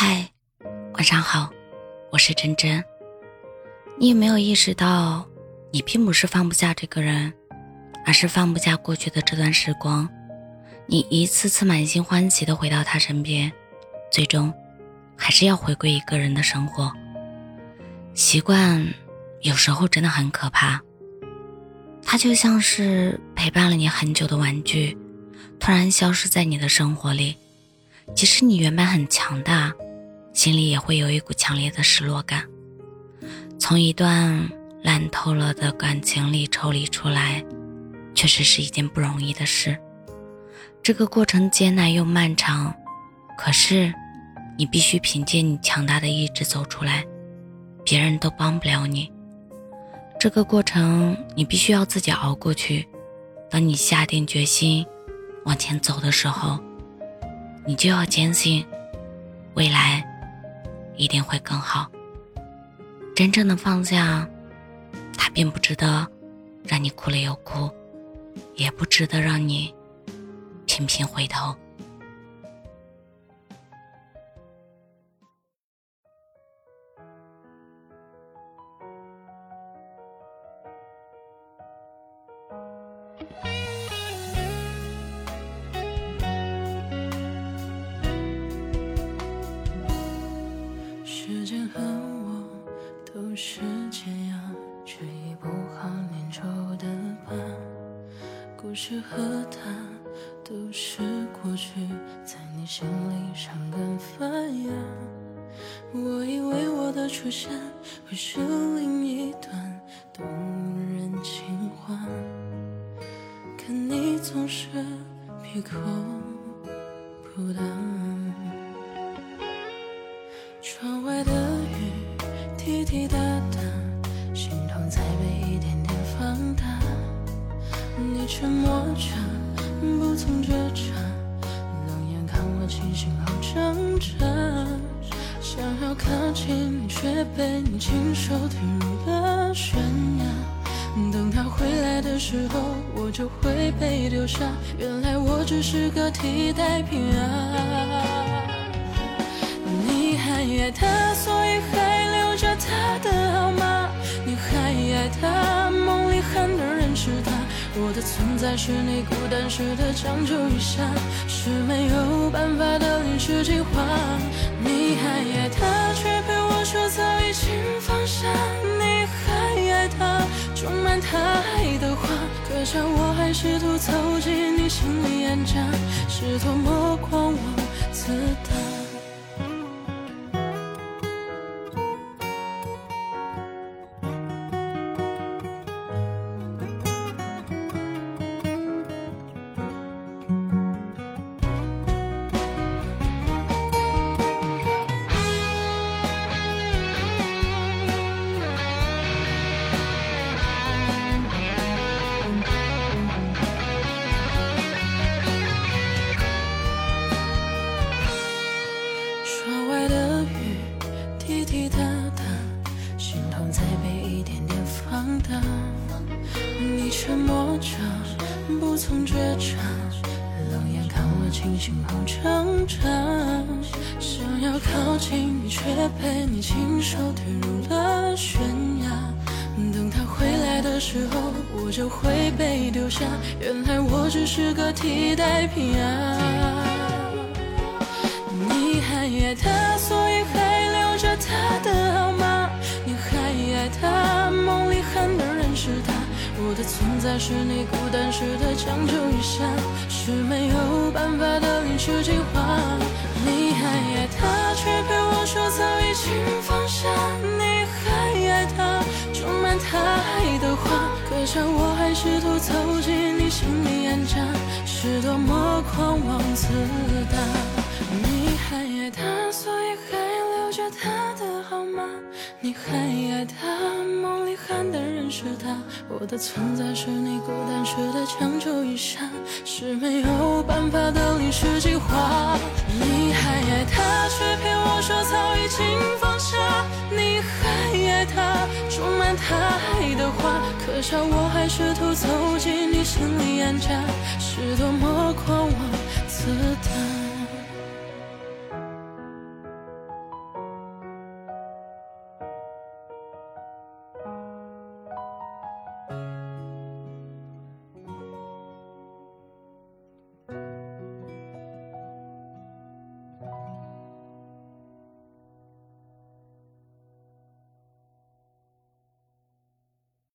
嗨，晚上好，我是真真。你有没有意识到，你并不是放不下这个人，而是放不下过去的这段时光。你一次次满心欢喜的回到他身边，最终还是要回归一个人的生活。习惯有时候真的很可怕，它就像是陪伴了你很久的玩具，突然消失在你的生活里。即使你原本很强大，心里也会有一股强烈的失落感。从一段烂透了的感情里抽离出来，确实是一件不容易的事。这个过程艰难又漫长，可是你必须凭借你强大的意志走出来，别人都帮不了你。这个过程你必须要自己熬过去。等你下定决心往前走的时候。你就要坚信，未来一定会更好。真正的放下，它并不值得让你哭了又哭，也不值得让你频频回头。是这样，却医不好粘稠的疤。故事和他都是过去，在你心里生根发芽。我以为我的出现会是另一段动人情话，可你总是闭口不答。窗外的滴滴答答，心痛在被一点点放大。你。沉默着，不曾觉察，冷眼看我清醒后挣扎，想要靠近你，却被你亲手推入了悬崖。等他回来的时候，我就会被丢下。原来我只是个替代品啊！你还爱他，所以还留着他的号码。你还爱他，梦里喊的人是他。我的存在是你孤单时的将就一下，是没有办法的临时计划。你还爱他，却陪我说早已经放下。你还爱他，种满他爱的花，可笑我还试图走进你心里安家，是多么狂妄自大。冷眼看我清醒后挣扎，想要靠近你，却被你亲手推入了悬崖。等他回来的时候，我就会被丢下。原来我只是个替代品啊！你还爱他，所以在是你孤单时的将就一下，是没有办法的临时计划。你还爱他，却陪我说早已经放下。你还爱他，种满他爱的花，可笑我还试图走进你心里安家，是多么狂妄自大。你还爱他，所以还留着他的号码。你还爱他，梦里喊的人是他。我的存在是你孤单时的将就一下，是没有办法的临时计划。你还爱他，却骗我说早已经放下。你还爱他，种满他爱的花，可笑我还试图走进你心里安家，是多么狂妄自大。